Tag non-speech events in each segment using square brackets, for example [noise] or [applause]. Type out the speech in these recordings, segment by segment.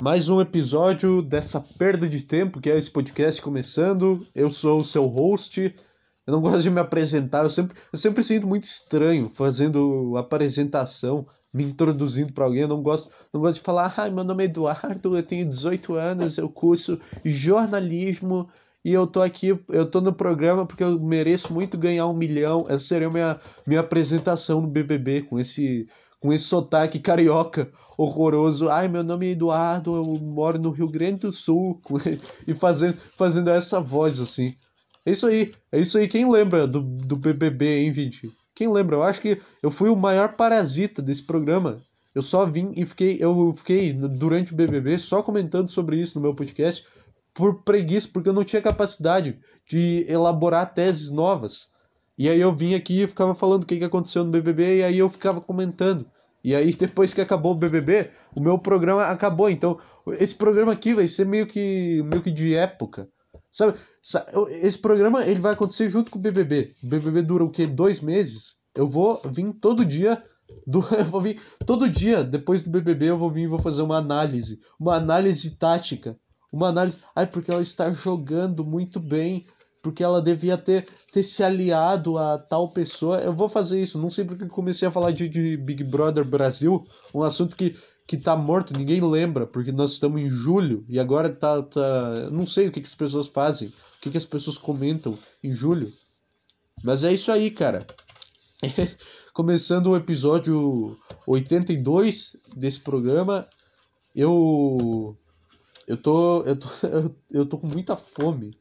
mais um episódio dessa perda de tempo que é esse podcast começando. Eu sou o seu host. Eu não gosto de me apresentar, eu sempre, eu sempre sinto muito estranho fazendo apresentação, me introduzindo para alguém. Eu não gosto, não gosto de falar, ai, meu nome é Eduardo, eu tenho 18 anos, eu curso jornalismo e eu tô aqui, eu tô no programa porque eu mereço muito ganhar um milhão. Essa seria a minha, minha apresentação no BBB, com esse, com esse sotaque carioca horroroso. Ai, meu nome é Eduardo, eu moro no Rio Grande do Sul. [laughs] e fazendo, fazendo essa voz assim. É isso aí, é isso aí. Quem lembra do, do BBB, hein, gente? Quem lembra? Eu acho que eu fui o maior parasita desse programa. Eu só vim e fiquei, eu fiquei durante o BBB só comentando sobre isso no meu podcast por preguiça, porque eu não tinha capacidade de elaborar teses novas. E aí eu vim aqui e ficava falando o que, que aconteceu no BBB e aí eu ficava comentando. E aí [laughs] depois que acabou o BBB, o meu programa acabou. Então, esse programa aqui vai ser meio que meio que de época. Sabe, esse programa ele vai acontecer junto com o BBB. O BBB dura o quê? Dois meses. Eu vou vir todo dia. Do, [laughs] eu vou vir todo dia depois do BBB. Eu vou vir e vou fazer uma análise, uma análise tática, uma análise. Ai, porque ela está jogando muito bem, porque ela devia ter, ter se aliado a tal pessoa. Eu vou fazer isso. Não sei porque comecei a falar de, de Big Brother Brasil, um assunto que que tá morto, ninguém lembra, porque nós estamos em julho e agora tá. tá... Não sei o que, que as pessoas fazem, o que, que as pessoas comentam em julho. Mas é isso aí, cara. [laughs] Começando o episódio 82 desse programa, eu. Eu tô, eu tô, [laughs] eu tô com muita fome.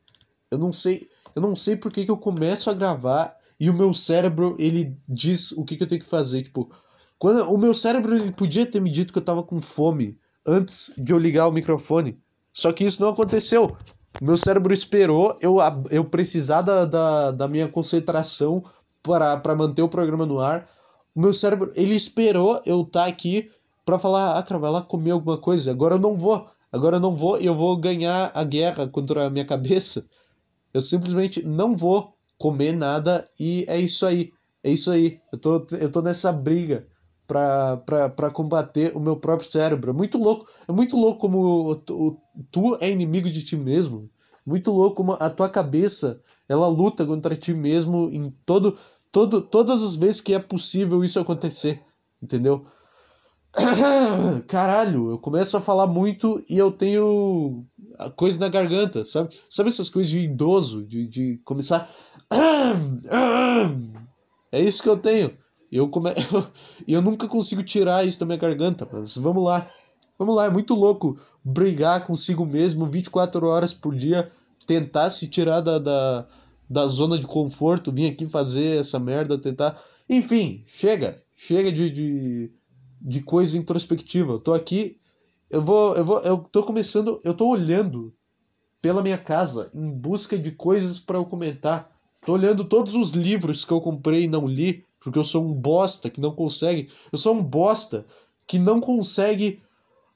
Eu não sei, eu não sei por que, que eu começo a gravar e o meu cérebro ele diz o que, que eu tenho que fazer. Tipo, quando o meu cérebro podia ter me dito que eu tava com fome antes de eu ligar o microfone. Só que isso não aconteceu. Meu cérebro esperou eu, eu precisar da, da, da minha concentração para manter o programa no ar. O meu cérebro, ele esperou eu estar tá aqui para falar, ah, cara, vai lá comer alguma coisa. Agora eu não vou. Agora eu não vou e eu vou ganhar a guerra contra a minha cabeça. Eu simplesmente não vou comer nada e é isso aí. É isso aí. Eu tô, eu tô nessa briga para combater o meu próprio cérebro. É muito louco. É muito louco como tu, tu é inimigo de ti mesmo. Muito louco como a tua cabeça ela luta contra ti mesmo em todo, todo todas as vezes que é possível isso acontecer, entendeu? [coughs] Caralho, eu começo a falar muito e eu tenho coisa na garganta, sabe? Sabe essas coisas de idoso, de, de começar. É isso que eu tenho. Eu, come... [laughs] eu nunca consigo tirar isso da minha garganta, mas vamos lá. Vamos lá, é muito louco brigar consigo mesmo 24 horas por dia, tentar se tirar da, da, da zona de conforto, vir aqui fazer essa merda, tentar. Enfim, chega. Chega de, de, de coisa introspectiva. Eu tô aqui. Eu vou. Eu vou. Eu tô começando. Eu tô olhando pela minha casa em busca de coisas para eu comentar. Tô olhando todos os livros que eu comprei e não li porque eu sou um bosta que não consegue. Eu sou um bosta que não consegue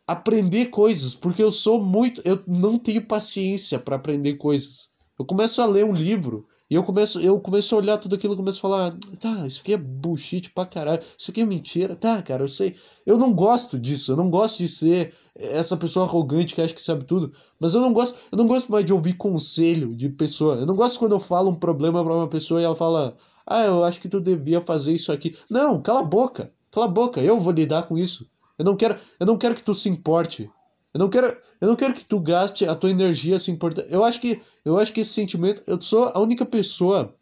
aprender coisas, porque eu sou muito. Eu não tenho paciência para aprender coisas. Eu começo a ler um livro e eu começo, eu começo a olhar tudo aquilo e começo a falar: tá, isso aqui é bullshit pra caralho, isso aqui é mentira. Tá, cara, eu sei. Eu não gosto disso, eu não gosto de ser essa pessoa arrogante que acha que sabe tudo. Mas eu não gosto, eu não gosto mais de ouvir conselho de pessoa. Eu não gosto quando eu falo um problema para uma pessoa e ela fala: ah, eu acho que tu devia fazer isso aqui. Não, cala a boca. Cala a boca. Eu vou lidar com isso. Eu não quero, eu não quero que tu se importe. Eu não quero, eu não quero que tu gaste a tua energia se importando. Eu acho que, eu acho que esse sentimento, eu sou a única pessoa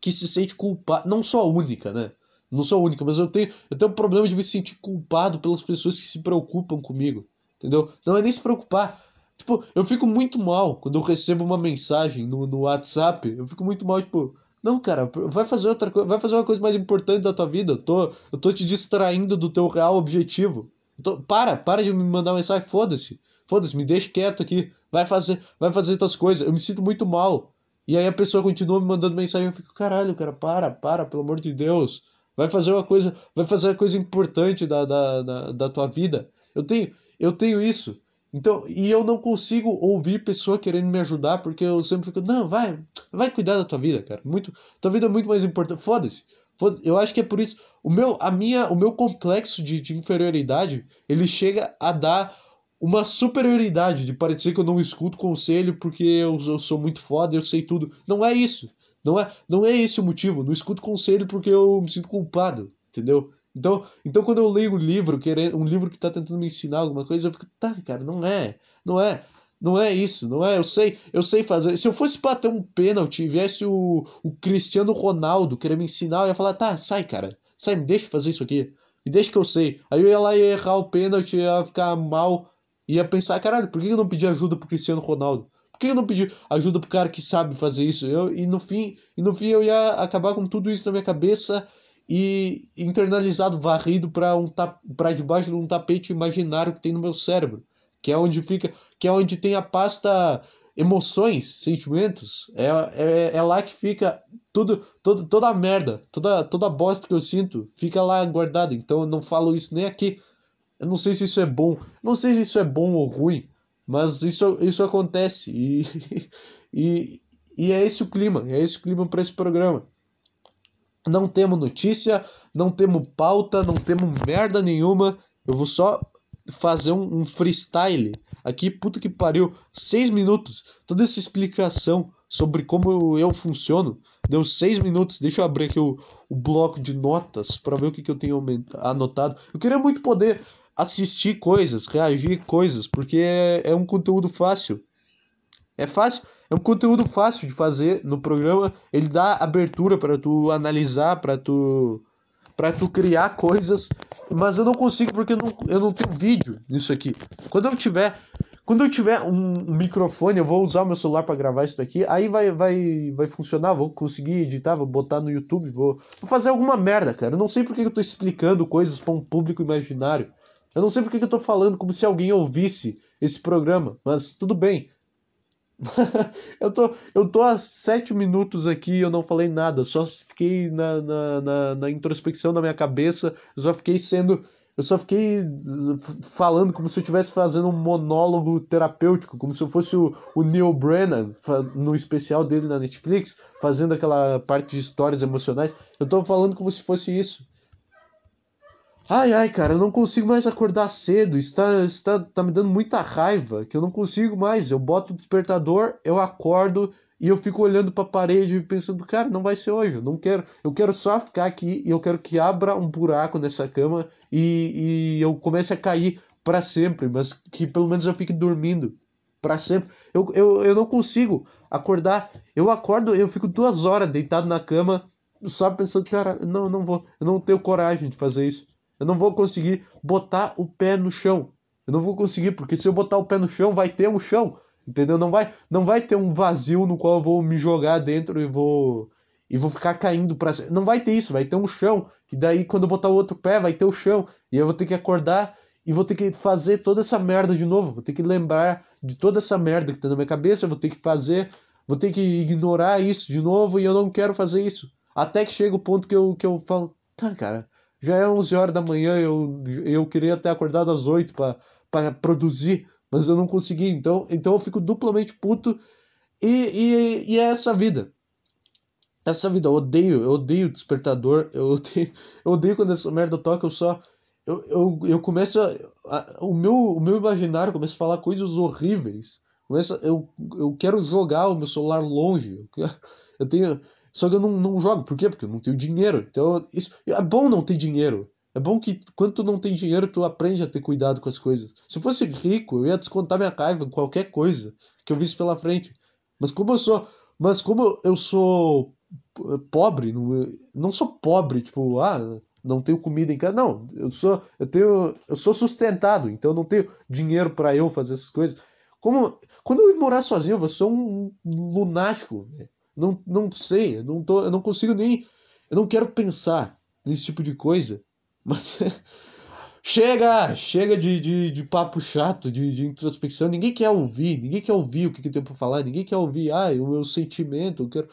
que se sente culpada, não sou a única, né? Não sou a única, mas eu tenho, eu tenho um problema de me sentir culpado pelas pessoas que se preocupam comigo, entendeu? Não é nem se preocupar. Tipo, eu fico muito mal quando eu recebo uma mensagem no, no WhatsApp. Eu fico muito mal, tipo, não, cara, vai fazer outra coisa, vai fazer uma coisa mais importante da tua vida. Eu tô, eu tô te distraindo do teu real objetivo. Tô, para, para de me mandar mensagem, foda-se. Foda-se, me deixa quieto aqui. Vai fazer, vai fazer outras coisas. Eu me sinto muito mal. E aí a pessoa continua me mandando mensagem, eu fico, caralho, cara, para, para, pelo amor de Deus. Vai fazer uma coisa, vai fazer uma coisa importante da, da, da, da tua vida. Eu tenho, eu tenho isso. Então, e eu não consigo ouvir pessoa querendo me ajudar, porque eu sempre fico, não, vai, vai cuidar da tua vida, cara. Muito, tua vida é muito mais importante. Foda-se. Foda eu acho que é por isso, o meu, a minha, o meu complexo de, de inferioridade, ele chega a dar uma superioridade de parecer que eu não escuto conselho porque eu, eu sou muito foda, eu sei tudo. Não é isso. Não é, não é esse o motivo. Não escuto conselho porque eu me sinto culpado, entendeu? Então, então quando eu leio um livro, um livro que tá tentando me ensinar alguma coisa, eu fico, tá, cara, não é. Não é. Não é isso, não é? Eu sei, eu sei fazer. Se eu fosse bater um pênalti e viesse o, o Cristiano Ronaldo querer me ensinar, eu ia falar, tá, sai, cara. Sai, me deixa fazer isso aqui. Me deixa que eu sei. Aí eu ia lá e errar o pênalti, ia ficar mal. Ia pensar, caralho, por que eu não pedi ajuda pro Cristiano Ronaldo? Por que eu não pedi ajuda pro cara que sabe fazer isso? Eu, e no fim, e no fim eu ia acabar com tudo isso na minha cabeça e internalizado, varrido para um para debaixo de um tapete imaginário que tem no meu cérebro, que é onde fica, que é onde tem a pasta emoções, sentimentos, é, é, é lá que fica tudo, todo, toda a merda, toda, toda a bosta que eu sinto, fica lá guardada. Então eu não falo isso nem aqui. Eu não sei se isso é bom, não sei se isso é bom ou ruim, mas isso, isso acontece e, [laughs] e, e é esse o clima, é esse o clima para esse programa. Não temos notícia, não temos pauta, não temos merda nenhuma. Eu vou só fazer um, um freestyle aqui, puta que pariu, seis minutos. Toda essa explicação sobre como eu funciono deu seis minutos. Deixa eu abrir aqui o, o bloco de notas para ver o que, que eu tenho anotado. Eu queria muito poder assistir coisas, reagir coisas, porque é, é um conteúdo fácil. É fácil, é um conteúdo fácil de fazer no programa. Ele dá abertura para tu analisar, para tu para tu criar coisas, mas eu não consigo porque eu não, eu não tenho vídeo nisso aqui. Quando eu tiver quando eu tiver um, microfone, eu vou usar o meu celular para gravar isso daqui, aí vai, vai, vai funcionar, vou conseguir editar, vou botar no YouTube, vou, vou fazer alguma merda, cara. Eu não sei porque eu tô explicando coisas para um público imaginário. Eu não sei porque eu tô falando como se alguém ouvisse esse programa, mas tudo bem. [laughs] eu, tô, eu tô há sete minutos aqui e eu não falei nada, só fiquei na, na, na, na introspecção da minha cabeça, eu só fiquei sendo eu só fiquei falando como se eu estivesse fazendo um monólogo terapêutico, como se eu fosse o, o Neil Brennan, no especial dele na Netflix, fazendo aquela parte de histórias emocionais. Eu tô falando como se fosse isso. Ai, ai, cara, eu não consigo mais acordar cedo. Está, está, tá me dando muita raiva, que eu não consigo mais. Eu boto o despertador, eu acordo e eu fico olhando para a parede pensando, cara, não vai ser hoje, eu não quero. Eu quero só ficar aqui e eu quero que abra um buraco nessa cama e, e eu comece a cair para sempre, mas que pelo menos eu fique dormindo para sempre. Eu, eu, eu não consigo acordar. Eu acordo, eu fico duas horas deitado na cama, só pensando, cara, não, não vou, eu não tenho coragem de fazer isso. Eu não vou conseguir botar o pé no chão. Eu não vou conseguir, porque se eu botar o pé no chão, vai ter um chão. Entendeu? Não vai, não vai ter um vazio no qual eu vou me jogar dentro e vou e vou ficar caindo para não vai ter isso, vai ter um chão, e daí quando eu botar o outro pé vai ter o chão, e eu vou ter que acordar e vou ter que fazer toda essa merda de novo, vou ter que lembrar de toda essa merda que tá na minha cabeça, vou ter que fazer, vou ter que ignorar isso de novo e eu não quero fazer isso. Até que chega o ponto que eu, que eu falo, tá, cara, já é 11 horas da manhã, eu, eu queria ter acordado às 8 para produzir mas eu não consegui. Então, então eu fico duplamente puto e, e, e é essa vida. Essa vida, eu odeio, eu odeio despertador, eu [laughs] odeio, eu odeio quando essa merda toca, eu só. Eu, eu, eu começo a, a, o, meu, o meu imaginário começa a falar coisas horríveis. Começa, eu, eu quero jogar o meu celular longe. Eu, quero, eu tenho. Só que eu não, não jogo. Por quê? Porque eu não tenho dinheiro. Então, isso, é bom não ter dinheiro. É bom que quando tu não tem dinheiro, tu aprende a ter cuidado com as coisas. Se eu fosse rico, eu ia descontar minha raiva em qualquer coisa que eu visse pela frente. Mas como eu sou, mas como eu sou eh, pobre, não, não sou pobre, tipo, ah, não tenho comida em casa. Não, eu sou, eu tenho, eu sou sustentado, então eu não tenho dinheiro para eu fazer essas coisas. Como quando eu morar sozinho, eu vou ser um lunático. Não, não sei, eu não tô, eu não consigo nem, eu não quero pensar nesse tipo de coisa. [laughs] Mas chega, chega de, de, de papo chato, de, de, introspecção. Ninguém quer ouvir, ninguém quer ouvir o que, que tem para falar, ninguém quer ouvir, ah, o meu sentimento, eu quero.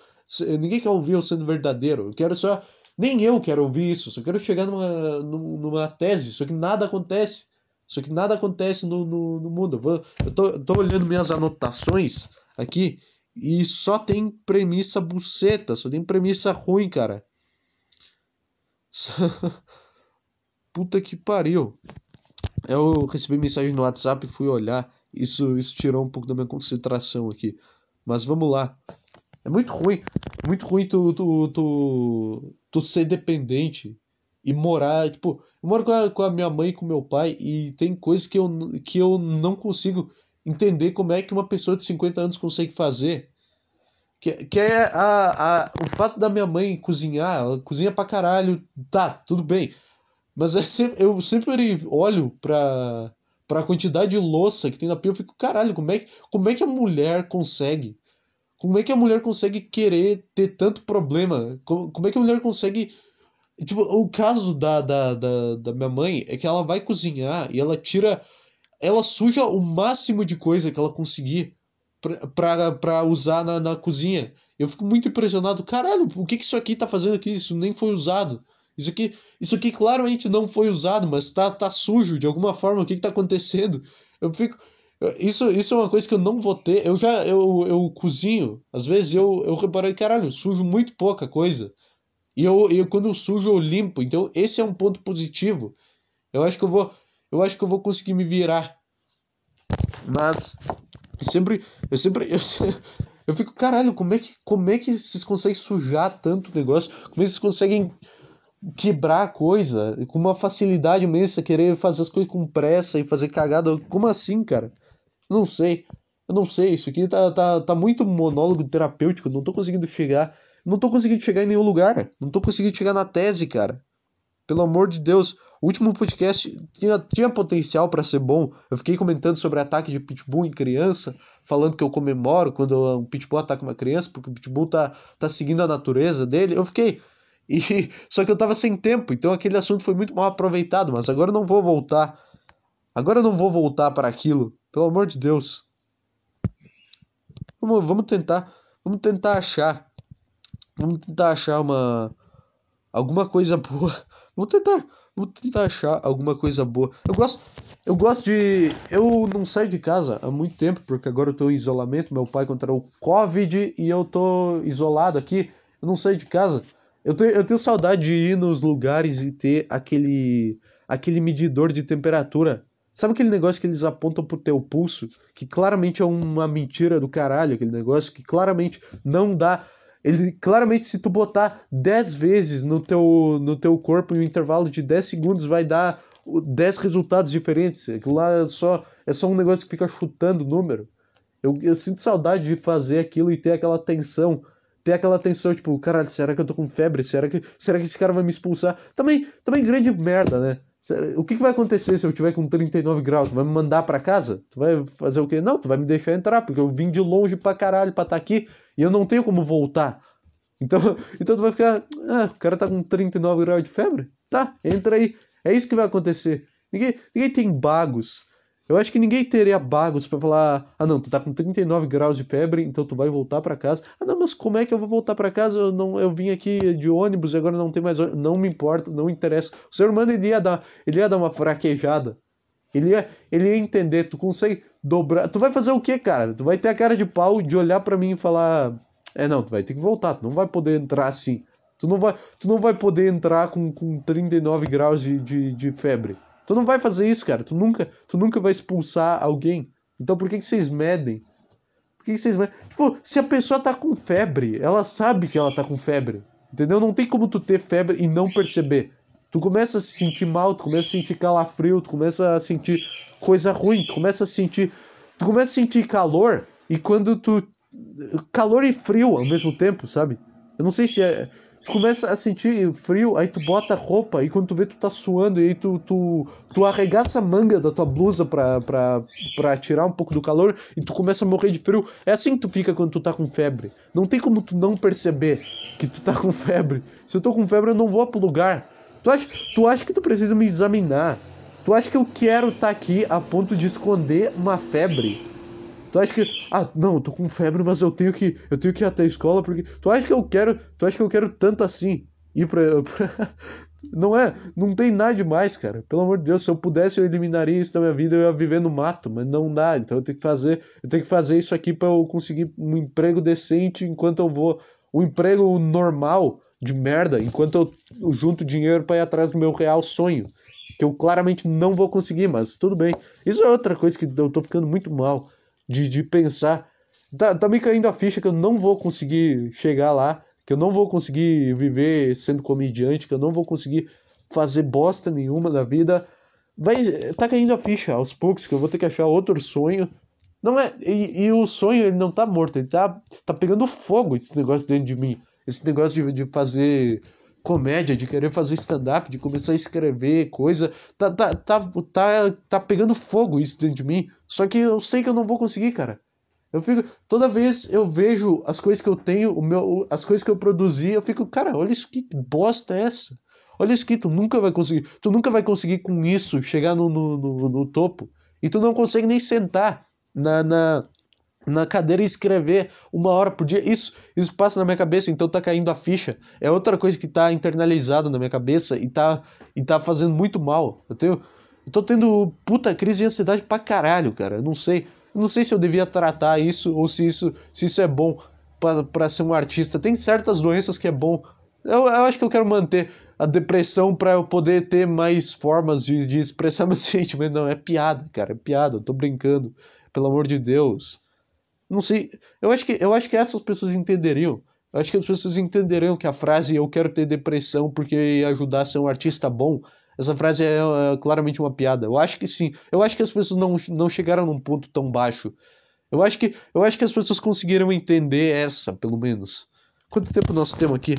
Ninguém quer ouvir eu sendo verdadeiro. Eu quero só. Nem eu quero ouvir isso, só quero chegar numa, numa tese, só que nada acontece. Só que nada acontece no, no, no mundo. Eu, vou, eu, tô, eu tô olhando minhas anotações aqui e só tem premissa buceta, só tem premissa ruim, cara. [laughs] Puta que pariu. Eu recebi mensagem no WhatsApp e fui olhar. Isso, isso tirou um pouco da minha concentração aqui. Mas vamos lá. É muito ruim. Muito ruim tu, tu, tu, tu ser dependente e morar. Tipo, eu moro com a, com a minha mãe e com meu pai e tem coisas que eu, que eu não consigo entender como é que uma pessoa de 50 anos consegue fazer. Que, que é a, a, o fato da minha mãe cozinhar, ela cozinha pra caralho, tá, tudo bem. Mas é sempre, eu sempre olho pra, pra quantidade de louça que tem na pia, eu fico, caralho, como é, que, como é que a mulher consegue? Como é que a mulher consegue querer ter tanto problema? Como, como é que a mulher consegue. Tipo, o caso da, da, da, da minha mãe é que ela vai cozinhar e ela tira. Ela suja o máximo de coisa que ela conseguir pra usar na, na cozinha. Eu fico muito impressionado. Caralho, o que, que isso aqui tá fazendo aqui? Isso nem foi usado. Isso aqui, isso aqui claramente não foi usado, mas tá, tá sujo de alguma forma. O que, que tá acontecendo? Eu fico. Isso, isso é uma coisa que eu não vou ter. Eu já eu, eu cozinho, às vezes eu, eu reparei, caralho, eu sujo muito pouca coisa. E eu, eu quando eu sujo eu limpo. Então esse é um ponto positivo. Eu acho que eu vou eu acho que eu vou conseguir me virar. Mas eu sempre eu sempre eu, [laughs] eu fico, caralho, como é que como é que vocês conseguem sujar tanto negócio? Como é que vocês conseguem quebrar a coisa com uma facilidade imensa, querer fazer as coisas com pressa e fazer cagada? Como assim, cara? Não sei. Eu não sei, isso aqui tá, tá, tá muito monólogo terapêutico, não tô conseguindo chegar. Não tô conseguindo chegar em nenhum lugar. Não tô conseguindo chegar na tese, cara. Pelo amor de Deus. O último podcast tinha, tinha potencial para ser bom. Eu fiquei comentando sobre ataque de pitbull em criança, falando que eu comemoro quando um pitbull ataca uma criança, porque o pitbull tá, tá seguindo a natureza dele. Eu fiquei. E, [laughs] só que eu tava sem tempo, então aquele assunto foi muito mal aproveitado, mas agora eu não vou voltar. Agora eu não vou voltar para aquilo. Pelo amor de Deus. Vamos, vamos tentar. Vamos tentar achar. Vamos tentar achar uma. Alguma coisa boa. Vamos tentar. Vamos tentar achar alguma coisa boa. Eu gosto. Eu gosto de. Eu não saio de casa há muito tempo, porque agora eu tô em isolamento. Meu pai contraiu Covid e eu tô isolado aqui. Eu não saio de casa. Eu tenho, eu tenho saudade de ir nos lugares e ter aquele. aquele medidor de temperatura Sabe aquele negócio que eles apontam pro teu pulso? Que claramente é uma mentira do caralho, aquele negócio que claramente não dá. Ele claramente, se tu botar 10 vezes no teu, no teu corpo em um intervalo de 10 segundos, vai dar 10 resultados diferentes. Aquilo lá é só, é só um negócio que fica chutando o número. Eu, eu sinto saudade de fazer aquilo e ter aquela tensão. Ter aquela tensão, tipo, caralho, será que eu tô com febre? Será que, será que esse cara vai me expulsar? Também, também grande merda, né? O que, vai acontecer se eu tiver com 39 graus? Tu vai me mandar para casa? Tu vai fazer o quê? Não, tu vai me deixar entrar, porque eu vim de longe pra caralho pra estar tá aqui e eu não tenho como voltar. Então, [laughs] então tu vai ficar. Ah, o cara tá com 39 graus de febre? Tá, entra aí. É isso que vai acontecer. Ninguém, ninguém tem bagos. Eu acho que ninguém teria bagos para falar: ah, não, tu tá com 39 graus de febre, então tu vai voltar para casa. Ah, não, mas como é que eu vou voltar para casa? Eu, não, eu vim aqui de ônibus e agora não tem mais ônibus. Não me importa, não interessa. O ser humano ele ia dar, ele ia dar uma fraquejada. Ele ia, ele ia entender, tu consegue dobrar. Tu vai fazer o que, cara? Tu vai ter a cara de pau de olhar para mim e falar: é, não, tu vai ter que voltar, tu não vai poder entrar assim. Tu não vai, tu não vai poder entrar com, com 39 graus de, de, de febre. Tu não vai fazer isso, cara. Tu nunca, tu nunca vai expulsar alguém. Então por que, que vocês medem? Por que, que vocês medem? Tipo, se a pessoa tá com febre, ela sabe que ela tá com febre. Entendeu? Não tem como tu ter febre e não perceber. Tu começa a se sentir mal, tu começa a sentir calafrio, tu começa a sentir coisa ruim, tu começa a sentir. Tu começa a sentir calor e quando tu. Calor e frio ao mesmo tempo, sabe? Eu não sei se é tu começa a sentir frio, aí tu bota roupa e quando tu vê tu tá suando e aí tu, tu, tu arregaça a manga da tua blusa pra, pra, pra tirar um pouco do calor e tu começa a morrer de frio. É assim que tu fica quando tu tá com febre. Não tem como tu não perceber que tu tá com [laughs] febre. Se eu tô com febre eu não vou pro lugar. Tu acha, tu acha que tu precisa me examinar? Tu acha que eu quero estar tá aqui a ponto de esconder uma febre? Tu acha que. Ah, não, eu tô com febre, mas eu tenho que. Eu tenho que ir até a escola porque. Tu acha que eu quero. Tu acha que eu quero tanto assim ir pra. pra... [laughs] Não é, não tem nada demais, cara. Pelo amor de Deus, se eu pudesse eu eliminaria isso da minha vida, eu ia viver no mato, mas não dá. Então eu tenho que fazer, eu tenho que fazer isso aqui para eu conseguir um emprego decente enquanto eu vou, um emprego normal de merda, enquanto eu, junto dinheiro para ir atrás do meu real sonho, que eu claramente não vou conseguir, mas tudo bem. Isso é outra coisa que eu tô ficando muito mal de, de pensar. Tá, tá me caindo a ficha que eu não vou conseguir chegar lá, que eu não vou conseguir viver sendo comediante, que eu não vou conseguir fazer bosta nenhuma na vida. Vai, tá caindo a ficha aos poucos, que eu vou ter que achar outro sonho. Não é, e, e o sonho ele não tá morto, ele tá, tá pegando fogo esse negócio dentro de mim. Esse negócio de, de fazer comédia, de querer fazer stand-up, de começar a escrever coisa. Tá, tá, tá, tá, tá pegando fogo isso dentro de mim. Só que eu sei que eu não vou conseguir, cara. Eu fico. Toda vez eu vejo as coisas que eu tenho, o meu, as coisas que eu produzi, eu fico, cara, olha isso que bosta é essa. Olha isso que tu nunca vai conseguir. Tu nunca vai conseguir com isso chegar no, no, no, no topo. E tu não consegue nem sentar na, na, na cadeira e escrever uma hora por dia. Isso, isso passa na minha cabeça, então tá caindo a ficha. É outra coisa que tá internalizado na minha cabeça e tá, e tá fazendo muito mal. Eu tenho. Eu tô tendo puta crise de ansiedade pra caralho, cara. Eu não sei. Eu não sei se eu devia tratar isso ou se isso, se isso é bom para ser um artista. Tem certas doenças que é bom. Eu, eu acho que eu quero manter a depressão para eu poder ter mais formas de, de expressar [laughs] meus sentimentos. Não, é piada, cara. É piada. Eu tô brincando. Pelo amor de Deus. Não sei. Eu acho que, eu acho que essas pessoas entenderiam. Eu acho que as pessoas entenderiam que a frase eu quero ter depressão porque ajudar a ser um artista bom. Essa frase é, é claramente uma piada. Eu acho que sim. Eu acho que as pessoas não, não chegaram num ponto tão baixo. Eu acho que eu acho que as pessoas conseguiram entender essa, pelo menos. Quanto tempo nós temos aqui?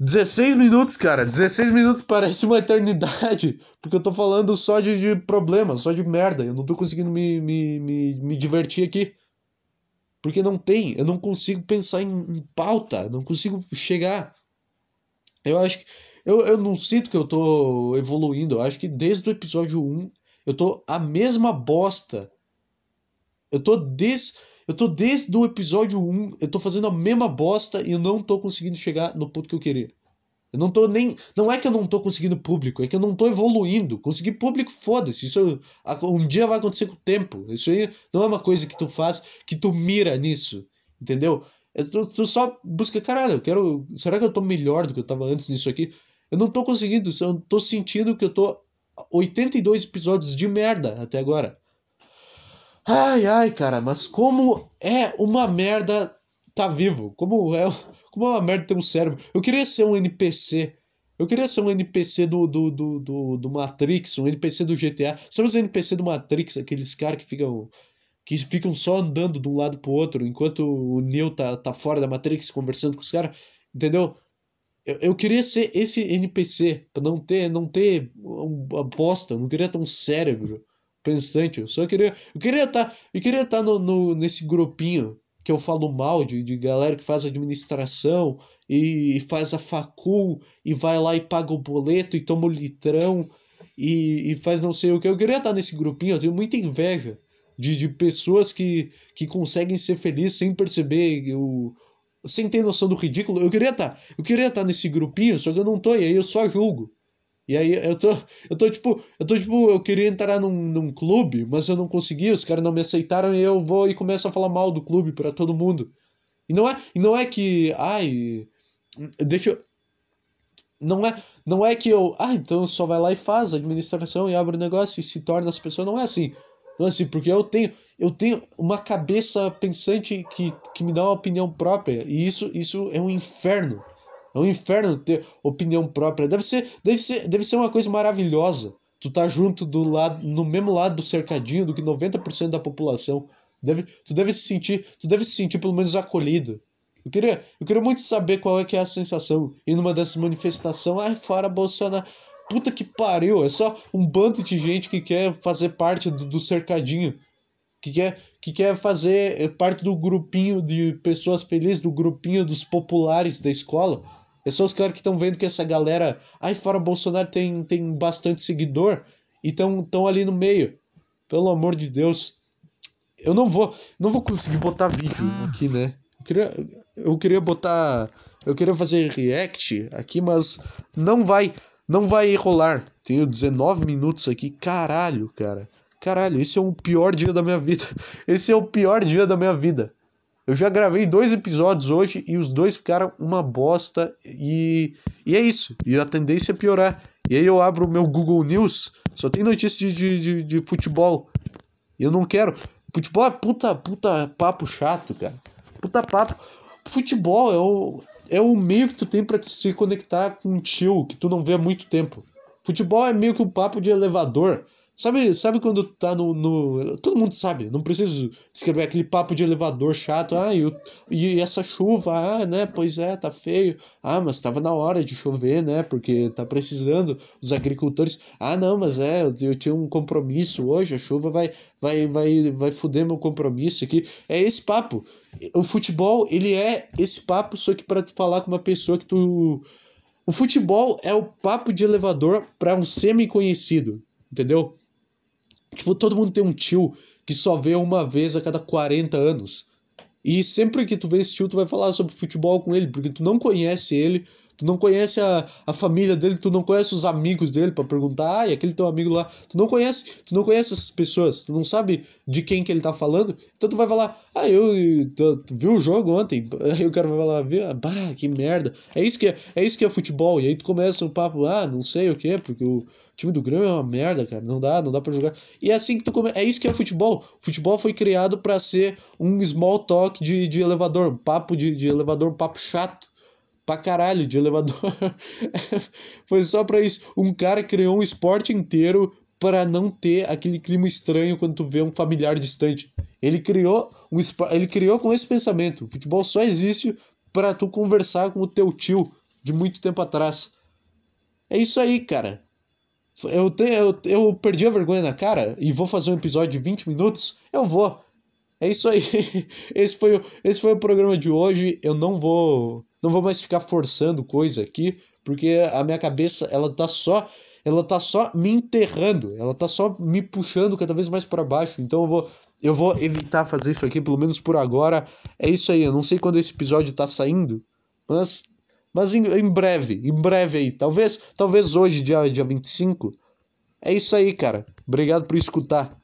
16 minutos, cara. 16 minutos parece uma eternidade. Porque eu tô falando só de, de problemas, só de merda. Eu não tô conseguindo me, me, me, me divertir aqui. Porque não tem. Eu não consigo pensar em, em pauta. Não consigo chegar. Eu acho que. Eu, eu não sinto que eu tô evoluindo. Eu acho que desde o episódio 1 eu tô a mesma bosta. Eu tô des. Eu tô desde o episódio 1, eu tô fazendo a mesma bosta e eu não tô conseguindo chegar no ponto que eu queria. Eu não tô nem. Não é que eu não tô conseguindo público, é que eu não tô evoluindo. Conseguir público, foda-se. Isso um dia vai acontecer com o tempo. Isso aí não é uma coisa que tu faz, que tu mira nisso. Entendeu? É, tu, tu só busca, caralho, eu quero. Será que eu tô melhor do que eu tava antes nisso aqui? Eu não tô conseguindo, eu tô sentindo que eu tô 82 episódios de merda até agora. Ai, ai, cara, mas como é uma merda tá vivo? Como é, como é uma merda ter um cérebro? Eu queria ser um NPC. Eu queria ser um NPC do, do, do, do, do Matrix, um NPC do GTA. Sabe os NPC do Matrix, aqueles caras que ficam que ficam só andando de um lado pro outro enquanto o Neo tá, tá fora da Matrix conversando com os caras, entendeu? Eu, eu queria ser esse NPC, pra não ter, não ter uma bosta, eu não queria ter um cérebro pensante. Eu só queria. Eu queria. Tá, eu queria estar tá no, no, nesse grupinho que eu falo mal de, de galera que faz administração e, faz a facul e vai lá e paga o boleto e toma o litrão e, e faz não sei o que. Eu queria estar nesse grupinho, eu tenho muita inveja de, de pessoas que, que conseguem ser felizes sem perceber o, sem ter noção do ridículo. Eu queria estar, eu queria estar nesse grupinho, só que eu não tô, e aí eu só julgo. E aí eu tô, eu tô tipo, eu tô tipo, eu queria entrar num, num clube, mas eu não consegui, os caras não me aceitaram e eu vou e começo a falar mal do clube para todo mundo. E não é, e não é que, ai, deixa eu não é, não é que eu, ah, então só vai lá e faz a administração e abre o negócio e se torna as pessoas, não é assim. Não é assim, porque eu tenho, eu tenho uma cabeça pensante que, que me dá uma opinião própria e isso, isso é um inferno. É um inferno ter opinião própria. Deve ser, deve ser, deve ser uma coisa maravilhosa. Tu tá junto do lado, no mesmo lado do cercadinho do que 90% da população. Deve, tu deve se sentir, tu deve se sentir pelo menos acolhido. Eu queria, eu queria muito saber qual é que é a sensação ir numa dessas manifestações, ai, fora Bolsonaro. Puta que pariu, é só um bando de gente que quer fazer parte do, do cercadinho, que quer, que quer fazer parte do grupinho de pessoas felizes, do grupinho dos populares da escola. Só os caras que estão vendo que essa galera. Ai, fora Bolsonaro tem, tem bastante seguidor e estão ali no meio. Pelo amor de Deus. Eu não vou. Não vou conseguir botar vídeo aqui, né? Eu queria, eu queria botar. Eu queria fazer react aqui, mas não vai. Não vai rolar. Tenho 19 minutos aqui. Caralho, cara. Caralho, esse é o pior dia da minha vida. [laughs] Esse é o pior dia da minha vida. Eu já gravei dois episódios hoje e os dois ficaram uma bosta e, e é isso. E a tendência é piorar. E aí eu abro o meu Google News, só tem notícia de, de, de, de futebol. Eu não quero. Futebol é puta, puta papo chato, cara. Puta papo. Futebol é o, é o meio que tu tem para se conectar com um tio que tu não vê há muito tempo. Futebol é meio que um papo de elevador. Sabe, sabe quando tá no, no, Todo mundo sabe, não preciso escrever aquele papo de elevador chato. Ah, e, e essa chuva, ah, né? Pois é, tá feio. Ah, mas tava na hora de chover, né? Porque tá precisando os agricultores. Ah, não, mas é, eu, eu tinha um compromisso hoje, a chuva vai, vai, vai, vai fuder meu compromisso aqui. É esse papo. O futebol, ele é esse papo, só que para falar com uma pessoa que tu. O futebol é o papo de elevador para um semi-conhecido, entendeu? Tipo, todo mundo tem um tio que só vê uma vez a cada 40 anos. E sempre que tu vê esse tio, tu vai falar sobre futebol com ele, porque tu não conhece ele, tu não conhece a, a família dele, tu não conhece os amigos dele para perguntar, ah, e aquele teu amigo lá, tu não conhece, tu não conhece essas pessoas, tu não sabe de quem que ele tá falando, então tu vai falar, ah, eu, tu, tu viu o jogo ontem? [laughs] Aí o cara vai falar, viu? Bah, que merda. É isso que é, é isso que é futebol. E aí tu começa um papo, ah, não sei o que, porque o time do Grêmio é uma merda, cara, não dá, não dá para jogar. E é assim que tu começa, é isso que é futebol. Futebol foi criado para ser um small talk de, de elevador, um papo de, de elevador, um papo chato pra caralho de elevador. [laughs] Foi só pra isso. Um cara criou um esporte inteiro para não ter aquele clima estranho quando tu vê um familiar distante. Ele criou um ele criou com esse pensamento. O futebol só existe para tu conversar com o teu tio de muito tempo atrás. É isso aí, cara. Eu, te, eu, eu perdi a vergonha na cara e vou fazer um episódio de 20 minutos. Eu vou. É isso aí. [laughs] Esse foi, o, esse foi o programa de hoje. Eu não vou não vou mais ficar forçando coisa aqui, porque a minha cabeça, ela tá só ela tá só me enterrando, ela tá só me puxando cada vez mais para baixo. Então eu vou eu vou evitar fazer isso aqui, pelo menos por agora. É isso aí, eu não sei quando esse episódio tá saindo, mas mas em, em breve, em breve aí, talvez, talvez hoje, dia dia 25. É isso aí, cara. Obrigado por escutar.